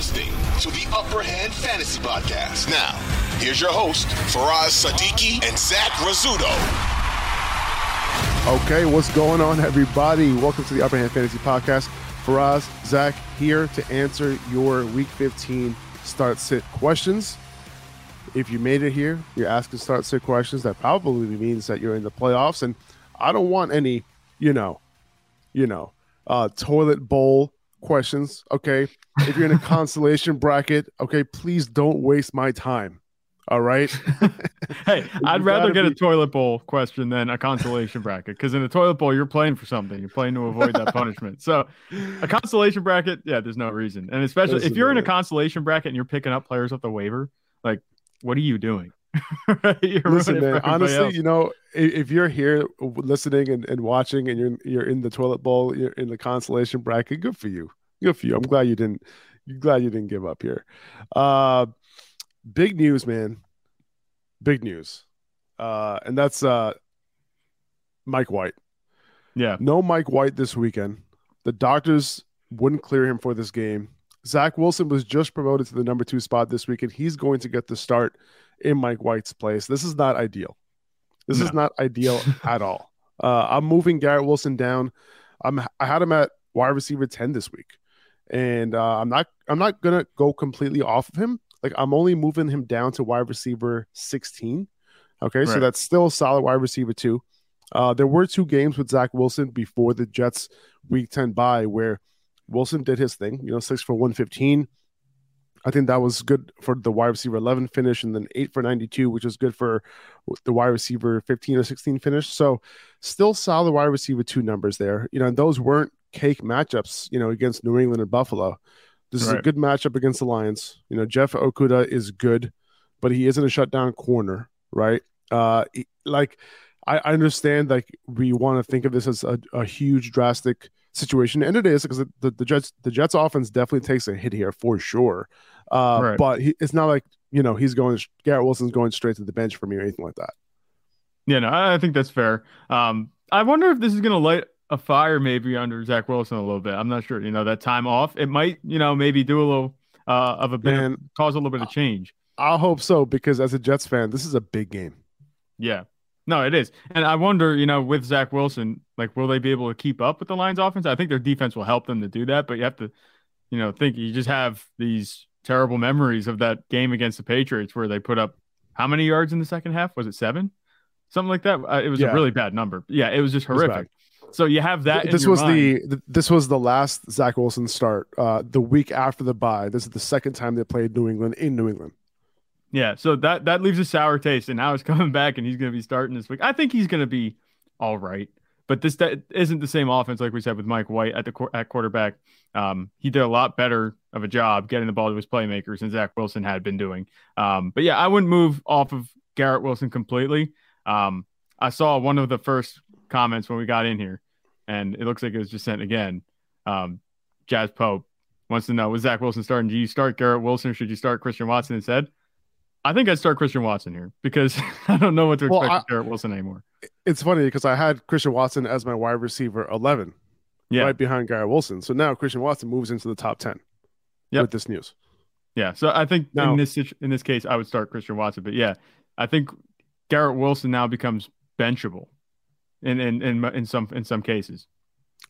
Listening to the Upper Hand Fantasy Podcast. Now, here's your host, Faraz Sadiki and Zach Rizzuto. Okay, what's going on, everybody? Welcome to the Upper Hand Fantasy Podcast. Faraz, Zach here to answer your Week 15 start sit questions. If you made it here, you're asking start sit questions. That probably means that you're in the playoffs, and I don't want any, you know, you know, uh, toilet bowl questions. Okay, if you're in a consolation bracket, okay, please don't waste my time. All right. hey, I'd rather get a toilet bowl question than a consolation bracket because in a toilet bowl you're playing for something. You're playing to avoid that punishment. So a consolation bracket, yeah, there's no reason. And especially Listen, if you're in a consolation bracket and you're picking up players off the waiver, like what are you doing? you're Listen, man. Honestly, else. you know, if you're here listening and, and watching, and you're you're in the toilet bowl, you're in the consolation bracket. Good for you. Good for you. I'm glad you didn't. You're glad you didn't give up here. Uh, big news, man. Big news. Uh, and that's uh, Mike White. yeah. No Mike White this weekend. The doctors wouldn't clear him for this game. Zach Wilson was just promoted to the number two spot this week, and he's going to get the start in Mike White's place. This is not ideal. This is not ideal at all. Uh, I'm moving Garrett Wilson down. I'm I had him at wide receiver 10 this week. And uh, I'm not I'm not gonna go completely off of him. Like I'm only moving him down to wide receiver 16. Okay, so that's still a solid wide receiver two. Uh, there were two games with Zach Wilson before the Jets week 10 bye where Wilson did his thing, you know, six for 115. I think that was good for the wide receiver 11 finish, and then eight for 92, which was good for the wide receiver 15 or 16 finish. So, still solid wide receiver two numbers there. You know, and those weren't cake matchups, you know, against New England and Buffalo. This is a good matchup against the Lions. You know, Jeff Okudah is good, but he isn't a shutdown corner, right? Uh, he- like, I, I understand, like, we want to think of this as a, a huge, drastic situation, and it is because the, the Jets the Jets offense definitely takes a hit here for sure. Uh, Right. But he, it's not like you know he's going Garrett Wilson's going straight to the bench for me or anything like that. Yeah, no, I think that's fair. Um, I wonder if this is going to light a fire maybe under Zach Wilson a little bit. I'm not sure. You know, that time off, it might, you know, maybe do a little uh, of a bit, of- cause a little bit of change. I hope so because as a Jets fan, this is a big game. Yeah. No, it is. And I wonder, you know, with Zach Wilson, like, will they be able to keep up with the Lions offense? I think their defense will help them to do that, but you have to, you know, think you just have these terrible memories of that game against the Patriots where they put up how many yards in the second half? Was it seven? Something like that. Uh, it was Yeah. a really bad number. Yeah, it was just was horrific. So you have that. in this was mind. the th- this was the last Zach Wilson start. Uh, the week after the bye. This is the second time they played New England in New England. Yeah, so that that leaves a sour taste, and now he's coming back, and he's going to be starting this week. I think he's going to be all right, but this that isn't the same offense like we said with Mike White at the at quarterback. Um, he did a lot better of a job getting the ball to his playmakers than Zach Wilson had been doing. Um, but yeah, I wouldn't move off of Garrett Wilson completely. Um, I saw one of the first comments when we got in here, and it looks like it was just sent again. Um, Jazz Pope wants to know: Was Zach Wilson starting? Do you start Garrett Wilson? Or should you start Christian Watson instead? I think I'd start Christian Watson here because I don't know what to Well, expect I- Garrett Wilson anymore. It's funny because I had Christian Watson as my wide receiver eleven, Yeah, right behind Garrett Wilson. So now Christian Watson moves into the top ten Yep. with this news. yeah. So I think Now- in this in this case, I would start Christian Watson. But yeah, I think Garrett Wilson now becomes benchable in in in, in some in some cases.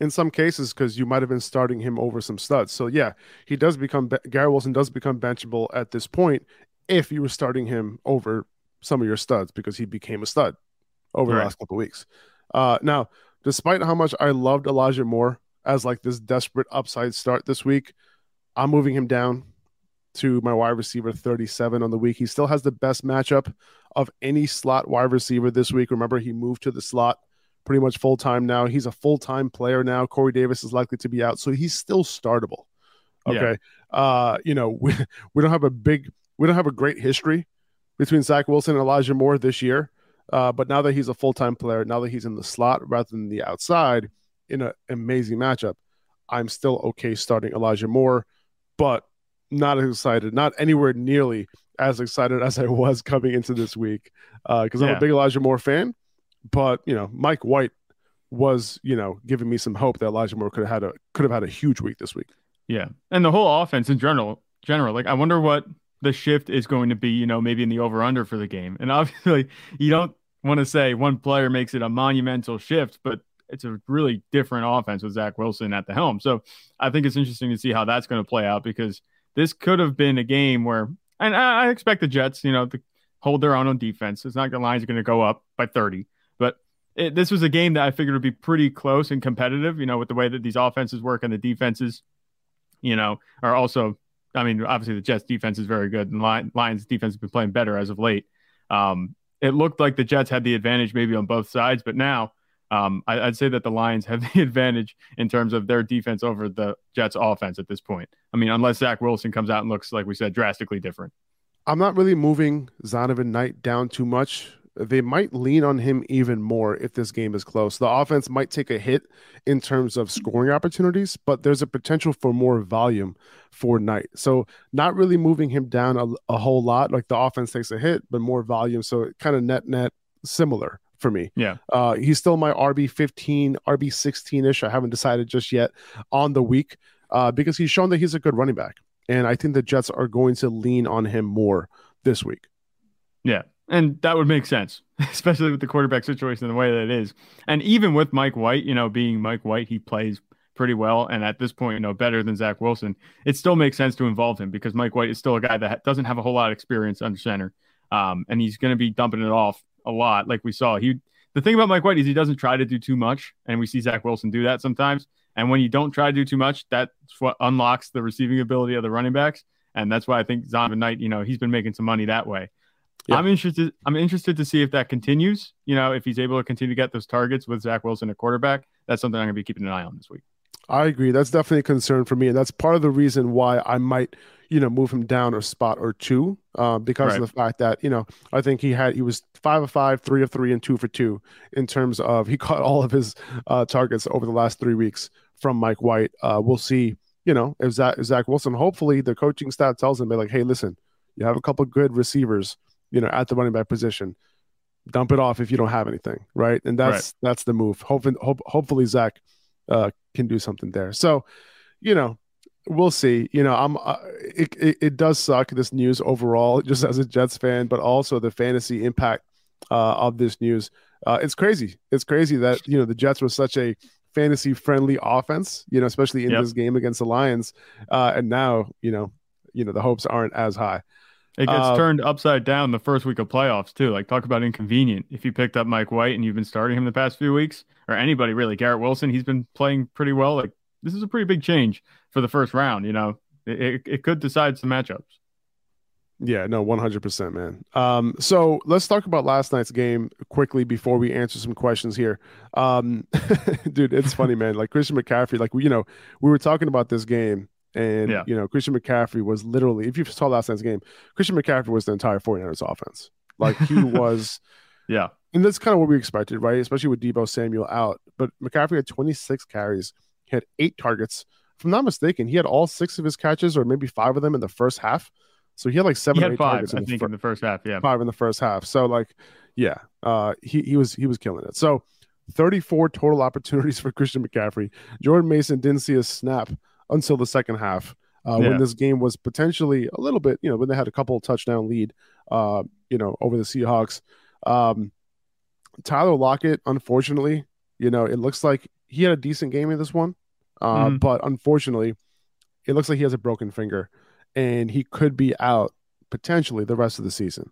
in some cases because you might have been starting him over some studs. So yeah, he does become Garrett Wilson does become benchable at this point if you were starting him over some of your studs because he became a stud over right. the last couple weeks. Uh, now, despite how much I loved Elijah Moore as like this desperate upside start this week, I'm moving him down to my wide receiver 37 on the week. He still has the best matchup of any slot wide receiver this week. Remember, he moved to the slot pretty much full time now. He's a full time player now. Corey Davis is likely to be out, so he's still startable. Okay. Yeah. Uh, you know, we, we don't have a big, we don't have a great history between Zach Wilson and Elijah Moore this year. Uh, but now that he's a full time player, now that he's in the slot rather than the outside in an amazing matchup, I'm still okay starting Elijah Moore, but not as excited, not anywhere nearly as excited as I was coming into this week because uh, I'm a big Elijah Moore fan. But you know, Mike White was you know giving me some hope that Elijah Moore could have had a could have had a huge week this week. Yeah, and the whole offense in general, general, like I wonder what the shift is going to be. You know, maybe in the over under for the game, and obviously you don't want to say one player makes it a monumental shift, but it's a really different offense with Zach Wilson at the helm. So I think it's interesting to see how that's going to play out because this could have been a game where, and I expect the Jets, you know, to hold their own on defense. It's not the lines are going to go up by 30, it, this was a game that I figured would be pretty close and competitive, you know, with the way that these offenses work and the defenses, you know, are also, I mean, obviously the Jets defense is very good and Lions defense has been playing better as of late. Um, it looked like the Jets had the advantage maybe on both sides, but now um, I, would say that the Lions have the advantage in terms of their defense over the Jets offense at this point. I mean, unless Zach Wilson comes out and looks, like we said, drastically different. I'm not really moving Zonovan Knight down too much they might lean on him even more if this game is close. The offense might take a hit in terms of scoring opportunities, but there's a potential for more volume for Knight. So not really moving him down a, a whole lot. Like the offense takes a hit, but more volume. So kind of net net similar for me. Yeah. Uh, he's still my RB 15, RB 16 ish. I haven't decided just yet on the week uh, because he's shown that he's a good running back. And I think the Jets are going to lean on him more this week. Yeah. And that would make sense, especially with the quarterback situation the way that it is. And even with Mike White, you know, being Mike White, he plays pretty well. And at this point, you know, better than Zach Wilson. It still makes sense to involve him because Mike White is still a guy that doesn't have a whole lot of experience under center. Um, and he's going to be dumping it off a lot, like we saw. He the thing about Mike White is he doesn't try to do too much, and we see Zach Wilson do that sometimes. And when you don't try to do too much, that's what unlocks the receiving ability of the running backs. And that's why I think Zonovan Knight, you know, he's been making some money that way. Yeah. I'm interested. I'm interested to see if that continues. You know, if he's able to continue to get those targets with Zach Wilson at quarterback, that's something I'm going to be keeping an eye on this week. I agree. That's definitely a concern for me, and that's part of the reason why I might, you know, move him down a spot or two, uh, because right. of the fact that you know I think he had he was five of five, three of three, and two for two in terms of he caught all of his uh, targets over the last three weeks from Mike White. Uh, we'll see. You know, if Zach, if Zach Wilson, hopefully the coaching staff tells him, "Be like, hey, listen, you have a couple good receivers." You know, at the running back position. Dump it off if you don't have anything, right? And that's right. that's the move. Hopefully, hope, hopefully Zach uh, can do something there. So, you know, we'll see. You know, I'm. Uh, it, it, it does suck this news overall, just as a Jets fan, but also the fantasy impact uh, of this news. Uh, it's crazy. It's crazy that you know the Jets were such a fantasy friendly offense. You know, especially in yep. this game against the Lions, uh, and now you know, you know the hopes aren't as high. It gets uh, turned upside down the first week of playoffs too. Like talk about inconvenient. If you picked up Mike White and you've been starting him the past few weeks, or anybody really, Garrett Wilson, he's been playing pretty well. Like this is a pretty big change for the first round. You know, it, it, it could decide some matchups. Yeah, no, one hundred percent, man. Um, so let's talk about last night's game quickly before we answer some questions here. Um, dude, it's funny, man. Like Christian McCaffrey, like we, you know, we were talking about this game and, yeah. you know, Christian McCaffrey was literally, if you saw last night's game, Christian McCaffrey was the entire 49ers offense. Like he was, yeah. And that's kind of what we expected, right? Especially with Deebo Samuel out. But McCaffrey had 26 carries, he had eight targets. If I'm not mistaken, he had all six of his catches, or maybe five of them in the first half. So he had like seven, he had five, I think, fir- in the first half. Yeah, five in the first half. So like, yeah, uh, he he was he was killing it. So 34 total opportunities for Christian McCaffrey. Jordan Mason didn't see a snap until the second half. Uh, yeah. when this game was potentially a little bit, you know, when they had a couple touchdown lead, uh, you know, over the Seahawks. Um, Tyler Lockett, unfortunately, you know, it looks like he had a decent game in this one, uh, Mhm. but unfortunately, it looks like he has a broken finger, and he could be out potentially the rest of the season,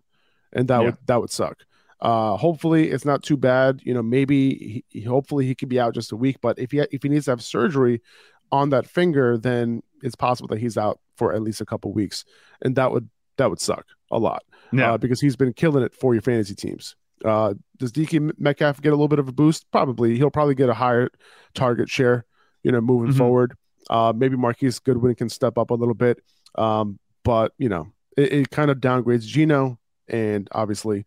and that Yeah. would that would suck. Uh, hopefully, it's not too bad. You know, maybe he, hopefully he could be out just a week, but if he if he needs to have surgery on that finger, then it's possible that he's out for at least a couple weeks, and that would that would suck a lot Yeah. uh, because he's been killing it for your fantasy teams. Uh, does DK Metcalf get a little bit of a boost? Probably. He'll probably get a higher target share, you know, moving Mhm. forward. Uh, maybe Marquise Goodwin can step up a little bit. Um, but, you know, it, it kind of downgrades Geno and obviously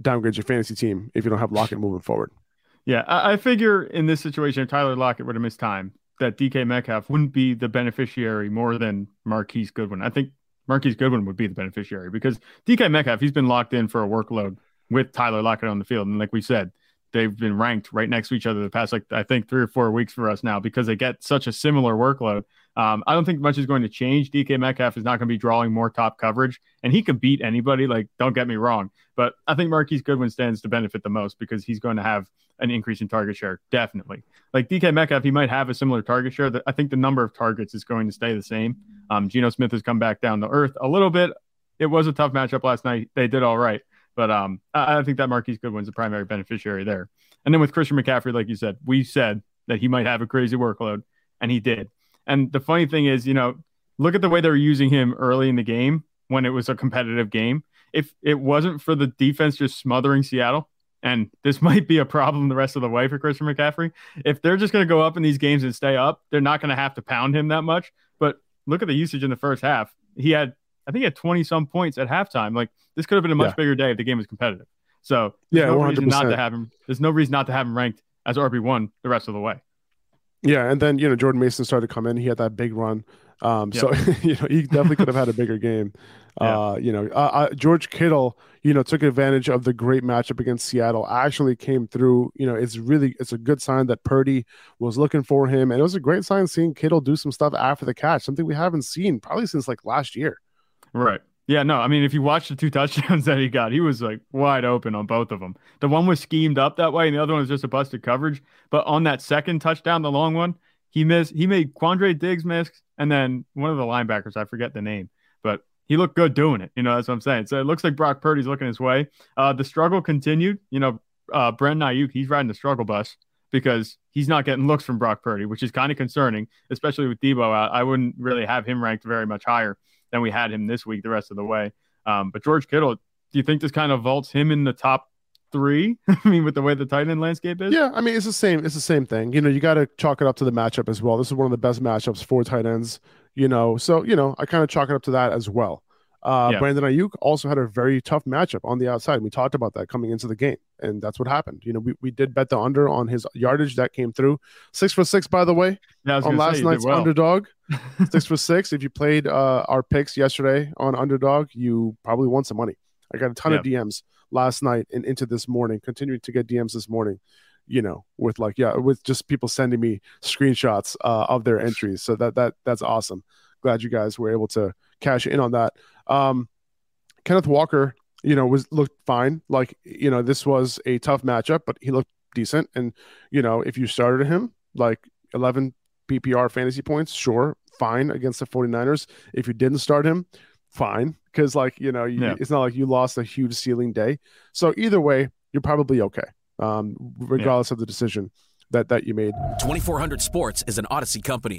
downgrades your fantasy team if you don't have Lockett moving forward. Yeah, I, I figure in this situation, if Tyler Lockett would have missed time, that DK Metcalf wouldn't be the beneficiary more than Marquise Goodwin. I think Marquise Goodwin would be the beneficiary because DK Metcalf, he's been locked in for a workload with Tyler Lockett on the field. And like we said, they've been ranked right next to each other the past, like, I think three or four weeks for us now because they get such a similar workload. Um, I don't think much is going to change. DK Metcalf is not going to be drawing more top coverage, and he can beat anybody. Like, don't get me wrong, but I think Marquise Goodwin stands to benefit the most because he's going to have an increase in target share, definitely. Like DK Metcalf, he might have a similar target share. That I think the number of targets is going to stay the same. Um, Geno Smith has come back down to earth a little bit. It was a tough matchup last night. They did all right, but um, I, I think that Marquise Goodwin's the primary beneficiary there. And then with Christian McCaffrey, like you said, we said that he might have a crazy workload, and he did. And the funny thing is, you know, look at the way they were using him early in the game when it was a competitive game. If it wasn't for the defense just smothering Seattle, and this might be a problem the rest of the way for Christian McCaffrey, if they're just going to go up in these games and stay up, they're not going to have to pound him that much. But look at the usage in the first half. He had, I think, he had 20 some points at halftime. Like this could have been a much Yeah. bigger day if the game was competitive. So there's Yeah, no reason not to have him. There's no reason not to have him ranked as RB one the rest of the way. Yeah, and then you know Jordan Mason started to come in. He had that big run, um, so you know he definitely could have had a bigger game. Yeah. Uh, you know, uh, uh, George Kittle, you know, took advantage of the great matchup against Seattle. Actually, came through. You know, it's really it's a good sign that Purdy was looking for him, and it was a great sign seeing Kittle do some stuff after the catch, something we haven't seen probably since like last year. Right. Yeah, no, I mean, if you watch the two touchdowns that he got, he was like wide open on both of them. The one was schemed up that way, and the other one was just a busted coverage. But on that second touchdown, the long one, he missed. He made Quandre Diggs miss, and then one of the linebackers, I forget the name, but he looked good doing it. You know, that's what I'm saying. So it looks like Brock Purdy's looking his way. Uh, the struggle continued. You know, uh, Brent Aiyuk, he's riding the struggle bus because he's not getting looks from Brock Purdy, which is kind of concerning, especially with Deebo out. I wouldn't really have him ranked very much higher than we had him this week the rest of the way. Um, but George Kittle, do you think this kind of vaults him in the top three? I mean, with the way the tight end landscape is? Yeah, I mean it's the same. It's the same thing. You know, you got to chalk it up to the matchup as well. This is one of the best matchups for tight ends. You know, so you know I kind of chalk it up to that as well. Uh, Yeah. Brandon Aiyuk also had a very tough matchup on the outside. We talked about that coming into the game, and that's what happened. You know, we, we did bet the under on his yardage that came through. Six for six, by the way, Yeah, on last say, night's well. underdog. six for six. If you played uh, our picks yesterday on underdog, you probably won some money. I got a ton of DMs last night and into this morning, continuing to get DMs this morning. You know, with like yeah, with just people sending me screenshots uh, of their entries. So that that that's awesome. Glad you guys were able to cash in on that. Um, Kenneth Walker, you know, was looked fine. Like you know, this was a tough matchup, but he looked decent. And you know, if you started him like 11 PPR fantasy points, sure, fine against the 49ers. If you didn't start him, fine. Because, like, you know, you, Yeah. it's not like you lost a huge ceiling day. So, either way, you're probably okay, um, regardless of the decision that, that you made. 2400 Sports is an Audacy company.